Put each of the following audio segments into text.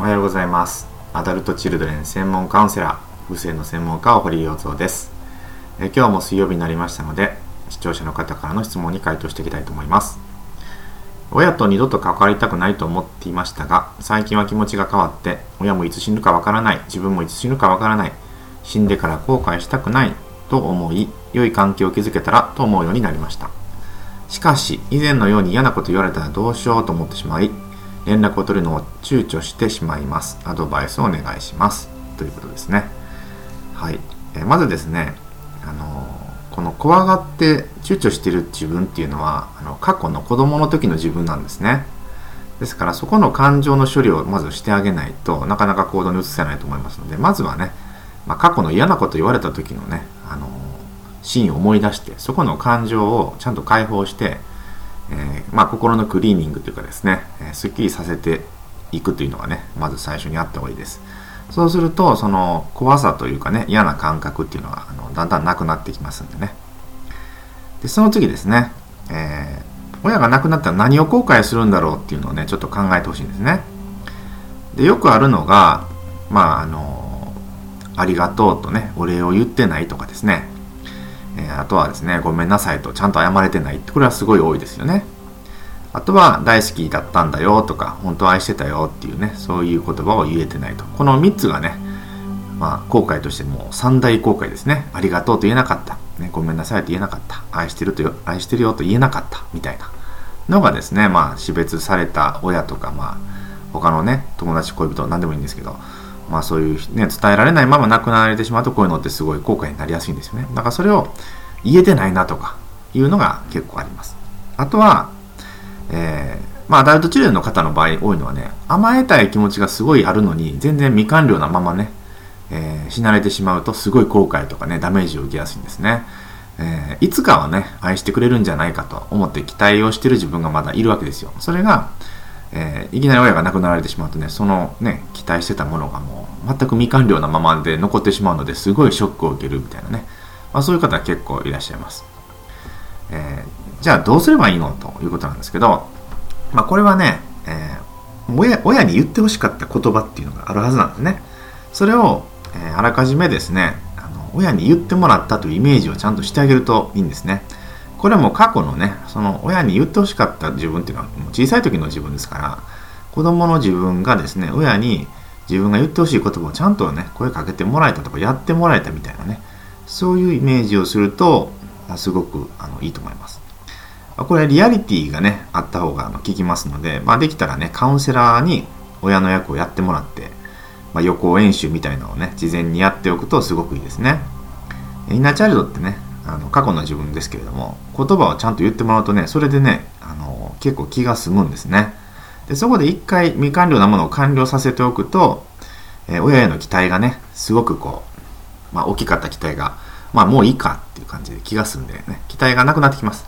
おはようございます。アダルトチルドレン専門カウンセラー不正の専門家堀井陽三です。え今日も水曜日になりましたので視聴者の方からの質問に回答していきたいと思います。親と二度と関わりたくないと思っていましたが最近は気持ちが変わって親もいつ死ぬかわからない自分もいつ死ぬかわからない死んでから後悔したくないと思い良い関係を築けたらと思うようになりました。しかし以前のように嫌なこと言われたらどうしようと思ってしまい連絡を取るのを躊躇してしまいます。アドバイスをお願いします。ということですね。はい。えまずですね、あのこの怖がって躊躇してる自分っていうのはあの過去の子供の時の自分なんですね。ですからそこの感情の処理をまずしてあげないとなかなか行動に移せないと思いますのでまずはね、まあ、過去の嫌なこと言われた時のねあのシーンを思い出してそこの感情をちゃんと解放してえー、まあ、心のクリーニングというかですね、えー、すっきりさせていくというのがね、まず最初にあった方がいいです。そうすると、その怖さというかね、嫌な感覚っていうのはあのだんだんなくなってきますんでね。で、その次ですね、えー、親が亡くなったら何を後悔するんだろうっていうのをね、ちょっと考えてほしいんですね。で、よくあるのが、まあ、あの、ありがとうとね、お礼を言ってないとかですね、えー、あとはですね、ごめんなさいとちゃんと謝れてないって、これはすごい多いですよね。あとは、大好きだったんだよとか、本当は愛してたよっていうね、そういう言葉を言えてないと。この3つがね、まあ、後悔としてもう三大後悔ですね。ありがとうと言えなかった。ね、ごめんなさいと言えなかった。愛してると愛してるよと言えなかった。みたいなのがですね、まあ、死別された親とか、まあ、他のね、友達、恋人、何でもいいんですけど、まあそういうね、伝えられないまま亡くなられてしまうとこういうのってすごい後悔になりやすいんですよね。だからそれを言えてないなとかいうのが結構あります。あとは、えー、まあアダルト治療の方の場合多いのはね、甘えたい気持ちがすごいあるのに全然未完了なままね、えー、死なれてしまうとすごい後悔とかね、ダメージを受けやすいんですね。えー、いつかはね、愛してくれるんじゃないかと思って期待をしてる自分がまだいるわけですよ。それが、えー、いきなり親が亡くなられてしまうとねそのね期待してたものがもう全く未完了なままで残ってしまうのですごいショックを受けるみたいなね、まあ、そういう方は結構いらっしゃいます、えー、じゃあどうすればいいのということなんですけど、まあ、これはね、えー、親親に言ってほしかった言葉っていうのがあるはずなんですね。それを、えあらかじめですねあの親に言ってもらったというイメージをちゃんとしてあげるといいんですね。これも過去のねその親に言ってほしかった自分っていうのは小さい時の自分ですから子供の自分がですね親に自分が言ってほしい言葉をちゃんとね声かけてもらえたとかやってもらえたみたいなねそういうイメージをするとすごくあのいいと思います。これリアリティがねあった方が効きますので、まあ、できたらねカウンセラーに親の役をやってもらって、まあ、予行演習みたいなのをね事前にやっておくとすごくいいですね。インナーチャイルドってねあの過去の自分ですけれども言葉をちゃんと言ってもらうとねそれでねあの結構気が済むんですね。でそこで一回未完了なものを完了させておくと、えー、親への期待がねすごくこう、まあ、大きかった期待がまあもういいかっていう感じで気が済んでね期待がなくなってきます。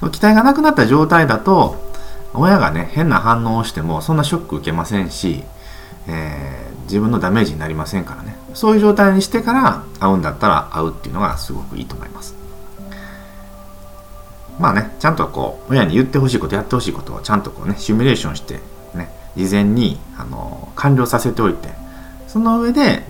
その期待がなくなった状態だと親がね変な反応をしてもそんなショック受けませんし、えー、自分のダメージになりませんからね。そういう状態にしてから会うんだったら会うっていうのがすごくいいと思います。まあねちゃんとこう親に言ってほしいことやってほしいことをちゃんとこうねシミュレーションしてね事前にあの完了させておいてその上で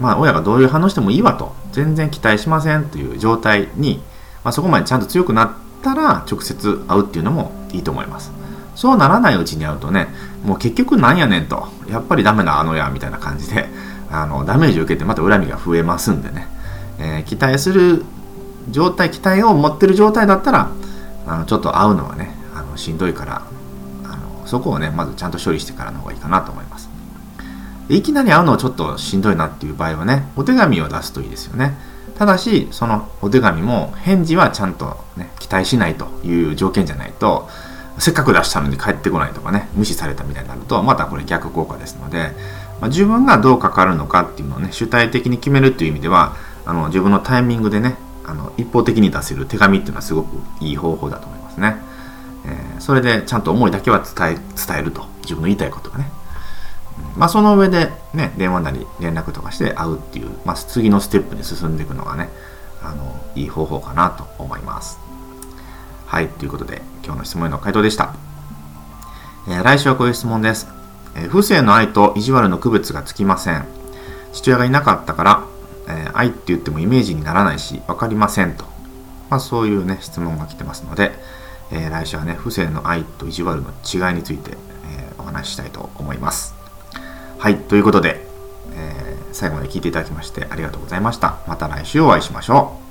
まあ親がどういう反応してもいいわと全然期待しませんという状態に、まあ、そこまでちゃんと強くなってたら直接会うっていうのもいいと思います。そうならないうちに会うとねもう結局なんやねんとやっぱりダメなあのやみたいな感じで あのダメージを受けてまた恨みが増えますんでね、えー、期待する状態期待を持ってる状態だったらあのちょっと会うのはねあのしんどいからあのそこをねまずちゃんと処理してからの方がいいかなと思います。いきなり会うのはちょっとしんどいなっていう場合はねお手紙を出すといいですよね。ただしそのお手紙も返事はちゃんと、ね、期待しないという条件じゃないとせっかく出したのに帰ってこないとかね無視されたみたいになるとまたこれ逆効果ですのでまあ、自分がどう関わるのかっていうのをね主体的に決めるっていう意味ではあの自分のタイミングでねあの一方的に出せる手紙っていうのはすごくいい方法だと思いますね、えー、それでちゃんと思いだけは伝え伝えると。自分の言いたいことがね、まあ、その上で、ね、電話なり連絡とかして会うっていう、まあ、次のステップに進んでいくのがねあのいい方法かなと思いますはいということで今日の質問への回答でした、えー、来週はこういう質問ですえー、不正の愛と意地悪の区別がつきません。父親がいなかったから、えー、愛って言ってもイメージにならないし、分かりませんと。まあ、そういうね、質問が来てますので、えー、来週はね、不正の愛と意地悪の違いについて、え、お話ししたいと思います。はい、ということで、えー、最後まで聞いていただきましてありがとうございました。また来週お会いしましょう。